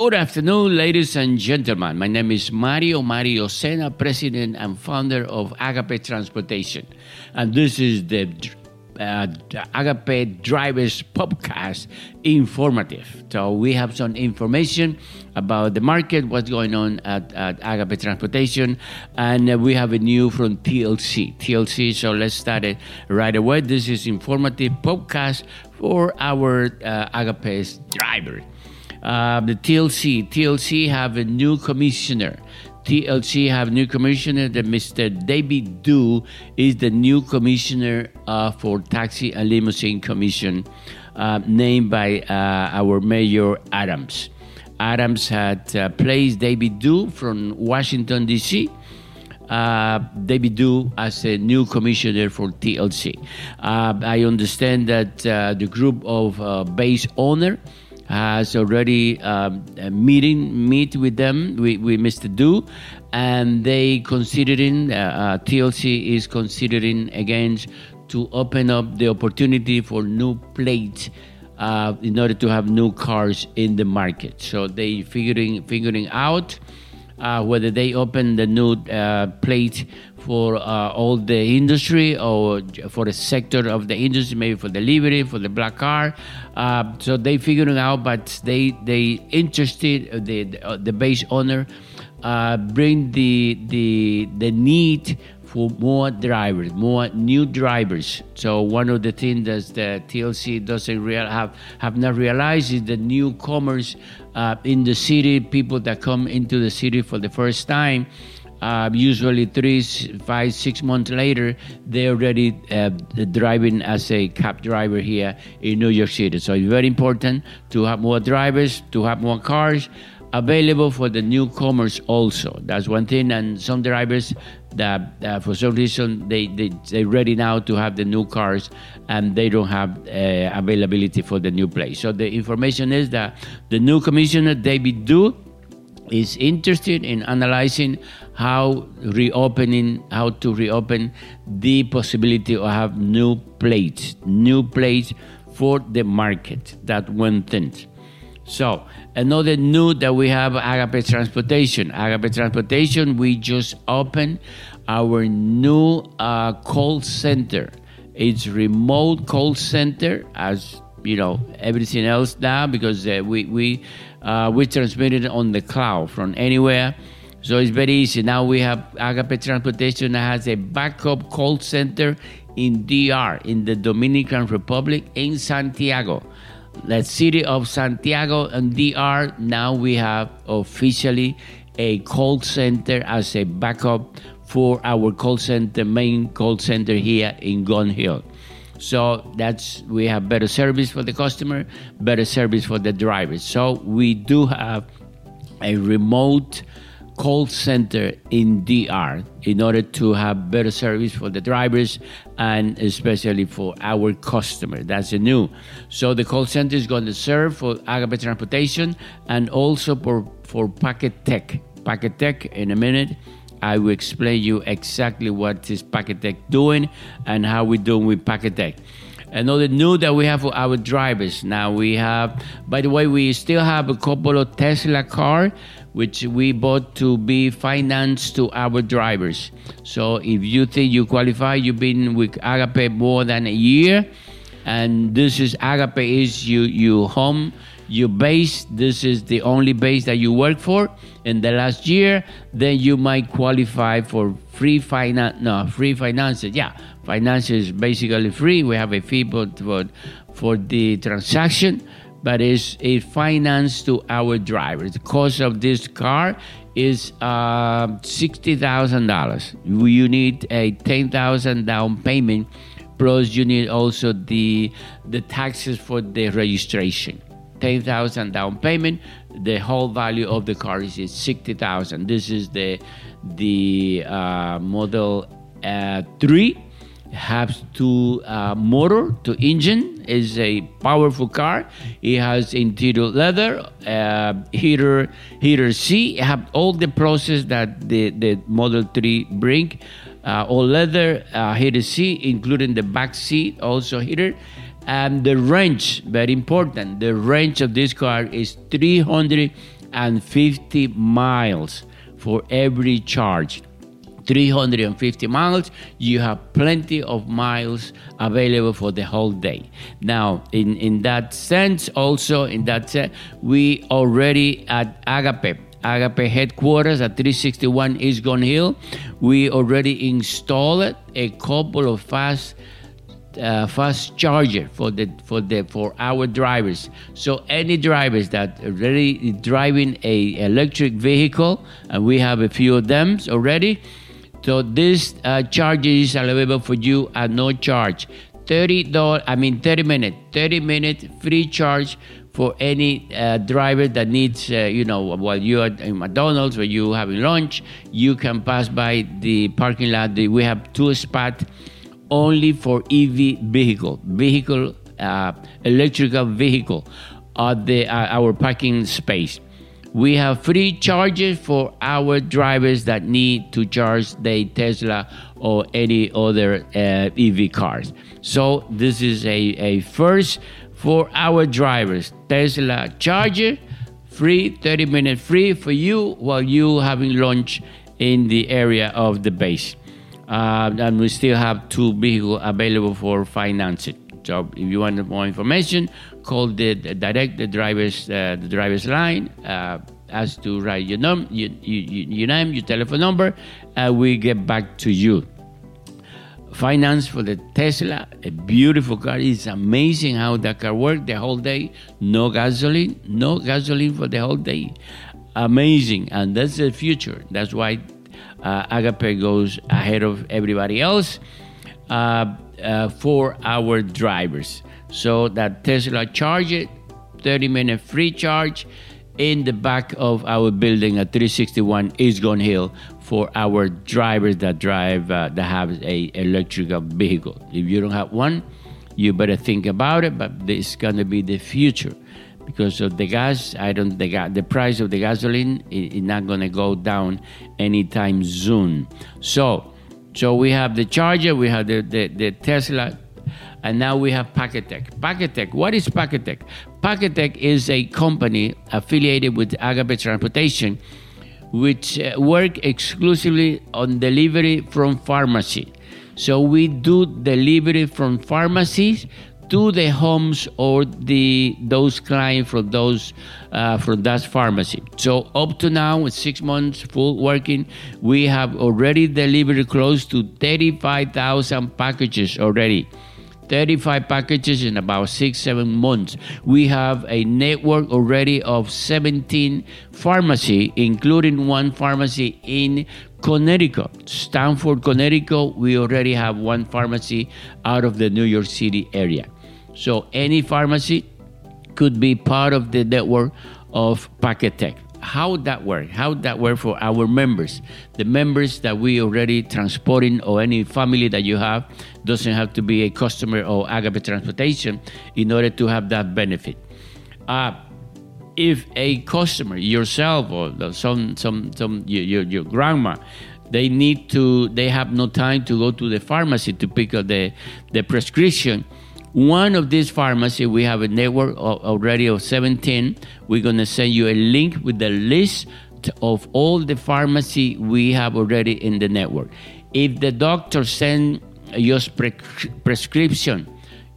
Good afternoon, ladies and gentlemen. My name is Mario Mario Sena, president and founder of Agape Transportation. And this is the uh, Agape Drivers Podcast Informative. So, we have some information about the market, what's going on at, at Agape Transportation, and uh, we have a new from TLC. TLC, so let's start it right away. This is informative podcast for our uh, Agape's driver. Uh, the TLC, TLC have a new commissioner. TLC have new commissioner. That Mr. David Do is the new commissioner uh, for Taxi and Limousine Commission, uh, named by uh, our Mayor Adams. Adams had uh, placed David Do from Washington D.C. Uh, David Do as a new commissioner for TLC. Uh, I understand that the group of base owner has already um, a meeting meet with them with, with Mr. Do, and they considering uh, uh, TLC is considering again to open up the opportunity for new plates. Uh, in order to have new cars in the market, so they figuring figuring out uh, whether they open the new uh, plate for uh, all the industry or for a sector of the industry, maybe for delivery, for the black car. Uh, so they figuring out, but they they interested uh, the the, uh, the base owner bring the the the need for more drivers, more new drivers. So one of the things that the TLC doesn't real have have not realized is the newcomers uh, in the city, people that come into the city for the first time. Uh, usually three, five, six months later, they're already uh, driving as a cab driver here in New York City. So it's very important to have more drivers, to have more cars, available for the newcomers also. That's one thing. And some drivers that uh, for some reason they, they, they're ready now to have the new cars and they don't have uh, availability for the new place. So the information is that the new commissioner, David Do, is interested in analyzing how reopening, how to reopen the possibility of have new plates, new plates for the market. That one thing. So another new that we have Agape Transportation. Agape Transportation, we just opened our new uh, call center. It's remote call center as you know everything else now because uh, we we uh, we transmit it on the cloud from anywhere. So it's very easy. Now we have Agape Transportation that has a backup call center in DR in the Dominican Republic in Santiago the city of Santiago and DR, now we have officially a call center as a backup for our call center, main call center here in Gun Hill. So that's we have better service for the customer, better service for the drivers. So we do have a remote call center in DR in order to have better service for the drivers and especially for our customer. That's new. So the call center is going to serve for Agape Transportation and also for, for Packet Tech. Packet Tech in a minute. I will explain you exactly what is Packet Tech doing and how we're doing with Packet Tech. Another new that we have for our drivers. Now we have, by the way, we still have a couple of Tesla car which we bought to be financed to our drivers. So if you think you qualify, you've been with Agape more than a year, and this is Agape is you you home you base this is the only base that you work for in the last year then you might qualify for free finance no free finances yeah finance is basically free we have a fee for, for the transaction but it's a finance to our driver. The cost of this car is uh, thousand dollars. You need a ten thousand down payment, plus you need also the the taxes for the registration. Ten thousand down payment. The whole value of the car is sixty thousand. This is the the uh, model uh, three has two uh, motor to engine is a powerful car. It has interior leather uh, heater heater c have all the process that the, the model 3 bring uh, all leather uh, heater c including the back seat also heater. And the range very important. The range of this car is 350 miles for every charge. 350 miles, you have plenty of miles available for the whole day. Now, in, in that sense, also in that sense, we already at Agape, Agape headquarters at 361 East Gun Hill, we already installed a couple of fast uh, fast charger for the for the for our drivers. So any drivers that already driving a electric vehicle, and we have a few of them already. So this uh, charger is available for you at no charge. Thirty dollars. I mean, thirty minute. Thirty minute free charge for any uh, driver that needs, uh, you know, while you are in McDonald's or you having lunch, you can pass by the parking lot. We have two spots only for EV vehicle, vehicle, uh, electrical vehicle, at the uh, our parking space. We have free charges for our drivers that need to charge their Tesla or any other uh, EV cars. So this is a, a first for our drivers. Tesla charger, free, 30 minute free for you while you having lunch in the area of the base. Uh, and we still have two vehicles available for financing. So if you want more information, call the, the direct the driver's uh, the driver's line. Uh, ask to write your num your, your, your name, your telephone number, and we get back to you. Finance for the Tesla, a beautiful car. It's amazing how that car works the whole day. No gasoline, no gasoline for the whole day. Amazing, and that's the future. That's why uh, Agape goes ahead of everybody else uh, uh, for our drivers. So that Tesla charge it, 30 minute free charge in the back of our building at 361 East Hill for our drivers that drive uh, that have a electrical vehicle. If you don't have one, you better think about it. But this is gonna be the future because of the gas. I don't the gas, the price of the gasoline is, not gonna go down anytime soon. So, so we have the Charger, we have the the, the Tesla, and now we have Packetech. Packetech, what is Packetech? Packetech is a company affiliated with Agape Transportation, which uh, work exclusively on delivery from pharmacy. So we do delivery from pharmacies to the homes or the those clients from those uh, from that pharmacy. So up to now, with six months full working, we have already delivered close to 35,000 packages already. 35 packages in about six, seven months. We have a network already of 17 pharmacy, including one pharmacy in Connecticut, Stamford, Connecticut. We already have one pharmacy out of the New York City area. So any pharmacy could be part of the network of Packetech. How would that work? How would that work for our members? The members that we already transporting or any family that you have doesn't have to be a customer of Agape Transportation in order to have that benefit. Uh, if a customer, yourself or some some some your, your grandma, they need to they have no time to go to the pharmacy to pick up the the prescription one of these pharmacies, we have a network already of 17. We're going to send you a link with the list of all the pharmacy we have already in the network. If the doctor send your pre- prescription,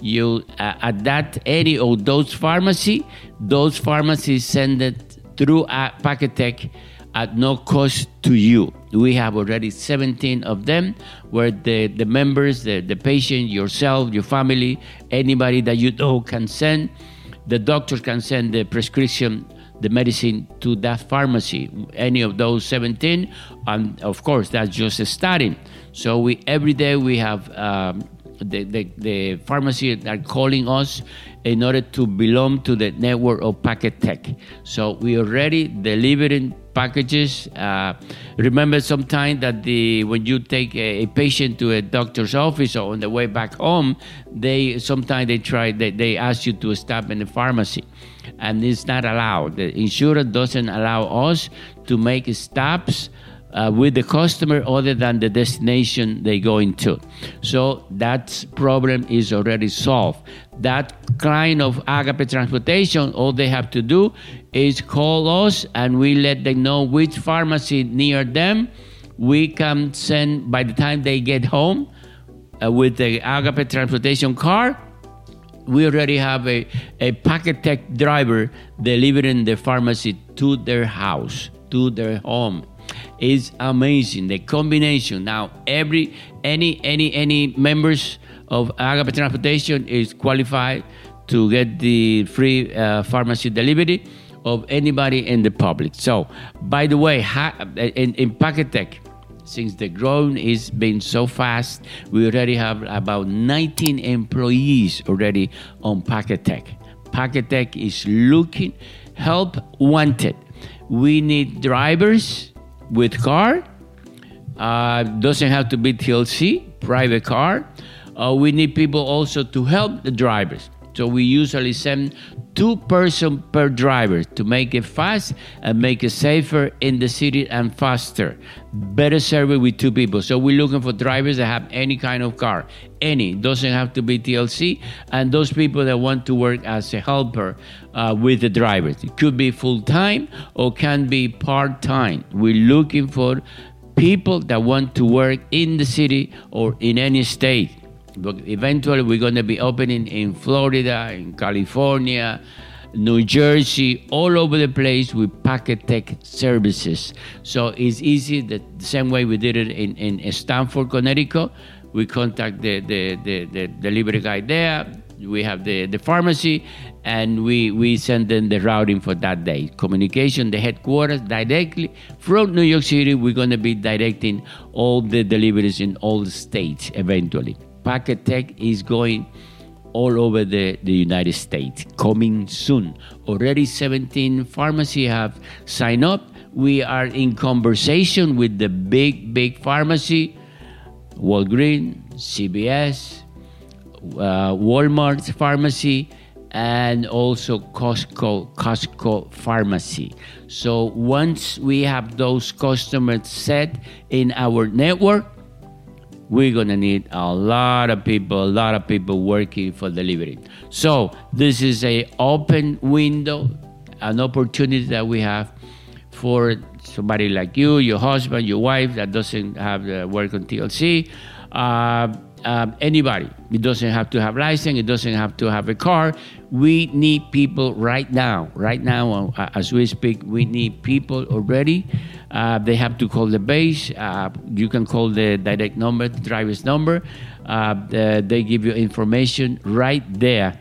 you uh, at that any of those pharmacy, those pharmacies send it through a Packetech at no cost to you. We have already 17 of them where the, the members, the, the patient, yourself, your family, anybody that you know can send, the doctor can send the prescription, the medicine to that pharmacy, any of those 17. And of course, that's just starting. So we every day we have um, the, the, the pharmacy are calling us in order to belong to the network of Packet Tech. So we already delivering packages. Uh, remember sometime that the when you take a, a, patient to a doctor's office or on the way back home, they sometimes they try they, they ask you to stop in the pharmacy, and it's not allowed. The insurance doesn't allow us to make stops uh, with the customer other than the destination they go into. So that problem is already solved. that kind of Agape Transportation, all they have to do is call us and we let them know which pharmacy near them. We can send by the time they get home uh, with the Agape Transportation car. We already have a, a Packet Tech driver delivering the pharmacy to their house, to their home is amazing. The combination now, every any any any members of Agape Transportation is qualified to get the free uh, pharmacy delivery of anybody in the public. So, by the way, ha- in, in Packetech, since the growth is been so fast, we already have about 19 employees already on Packetech. Packetech is looking help wanted. We need drivers with car. Uh, doesn't have to be TLC, private car. Uh, we need people also to help the drivers. So we usually send two person per driver to make it fast and make it safer in the city and faster. Better service with two people. So we're looking for drivers that have any kind of car. Any. Doesn't have to be TLC. And those people that want to work as a helper uh, with the drivers. It could be full time or can be part time. We're looking for people that want to work in the city or in any state eventually, we're going to be opening in Florida, in California, New Jersey, all over the place with Packet Tech services. So it's easy, the same way we did it in, in Stamford, Connecticut. We contact the, the, the, the delivery guy there. We have the, the pharmacy, and we, we send them the routing for that day. Communication, the headquarters directly from New York City. We're going to be directing all the deliveries in all the states eventually. Packet Tech is going all over the, the United States, coming soon. Already 17 pharmacies have signed up. We are in conversation with the big, big pharmacy, Walgreens, CVS, uh, Walmart pharmacy, and also Costco, Costco pharmacy. So once we have those customers set in our network, we're gonna need a lot of people, a lot of people working for delivery. So this is a open window, an opportunity that we have for somebody like you, your husband, your wife that doesn't have the work on TLC. Uh, uh, anybody. It doesn't have to have license. It doesn't have to have a car. We need people right now. Right now, uh, as we speak, we need people already. Uh, they have to call the base. Uh, you can call the direct number, the driver's number. Uh, the, they give you information right there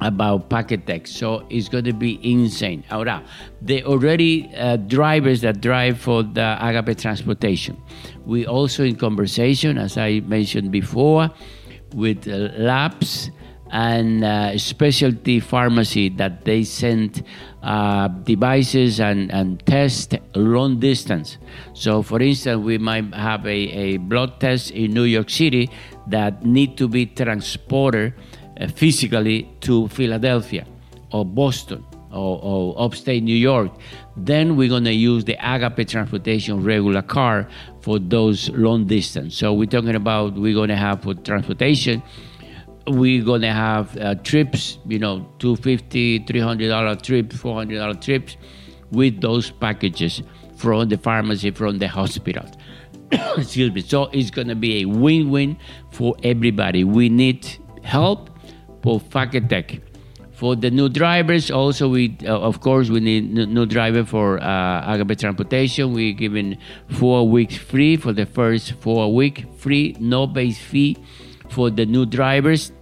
about Packet. So it's going to be insane. Ahora, the already uh, drivers that drive for the Agape Transportation. We also in conversation, as I mentioned before, with uh, labs and uh, specialty pharmacy that they send uh, devices and, and test long distance. So, for instance, we might have a, a blood test in New York City that need to be transported uh, physically to Philadelphia or Boston or, or, upstate New York, then we're going to use the Agape Transportation regular car for those long distance. So we're talking about we're going to have for transportation, we're going to have uh, trips, you know, 250 $300 trips, $400 trips with those packages from the pharmacy, from the hospital. Excuse me. So it's going to be a win-win for everybody. We need help for Packetech. For the new drivers, also we uh, of course we need new, new driver for uh, Agape Transportation. We're giving four weeks free for the first four week free, no base fee for the new drivers.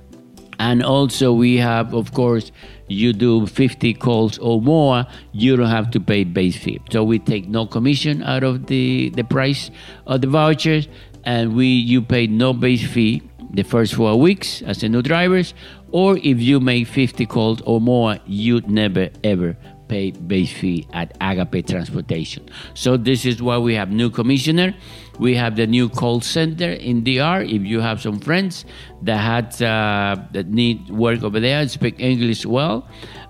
And also we have, of course, you do 50 calls or more, you don't have to pay base fee. So we take no commission out of the, the price of the vouchers, and we you pay no base fee the first four weeks as a new drivers, or if you make 50 calls or more, you never ever pay base fee at Agape Transportation. So this is why we have new commissioner. We have the new call center in DR. If you have some friends that had uh, that need work over there and speak English well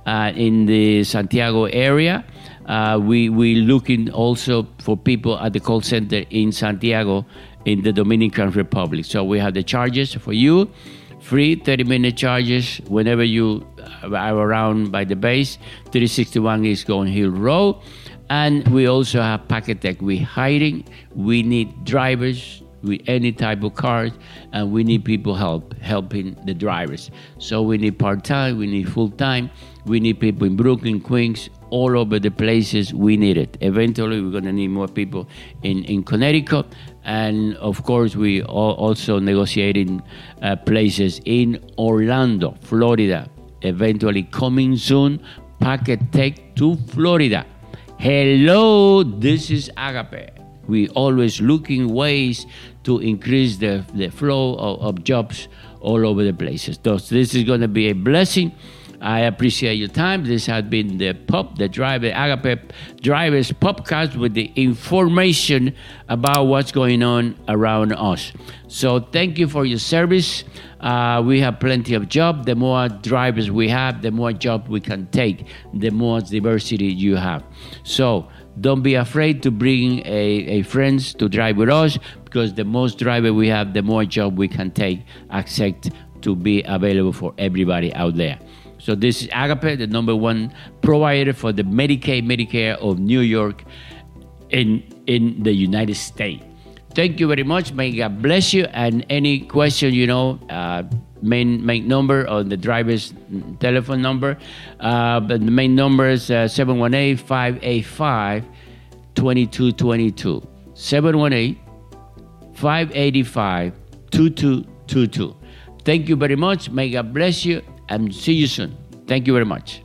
uh, in the Santiago area. Uh, we we looking also for people at the call center in Santiago in the Dominican Republic. So we have the charges for you free 30 minute charges whenever you are around by the base. 361 East Gun Hill Road. And we also have Packet Tech. We're hiring. We need drivers with any type of cars, and we need people help helping the drivers. So we need part time, we need full time, we need people in Brooklyn, Queens, all over the places we need it. Eventually, we're going to need more people in, in Connecticut. And of course, we are also negotiating uh, places in Orlando, Florida. Eventually, coming soon, Packet Tech to Florida. Hello, this is Agape. We always looking ways to increase the, the flow of, of jobs all over the places. So this is going to be a blessing I appreciate your time. This has been the pop, the driver, Agape Drivers podcast with the information about what's going on around us. So thank you for your service. Uh, we have plenty of job. The more drivers we have, the more job we can take, the more diversity you have. So don't be afraid to bring a, a friends to drive with us because the most driver we have, the more job we can take, accept to be available for everybody out there. So this is Agape, the number one provider for the Medicaid, Medicare of New York in, in the United States. Thank you very much. May God bless you. And any question, you know, uh, main main number on the driver's telephone number. Uh, but the main number is uh, 718 585 2222. 718 585 2222. Thank you very much. May God bless you and see you soon. Thank you very much.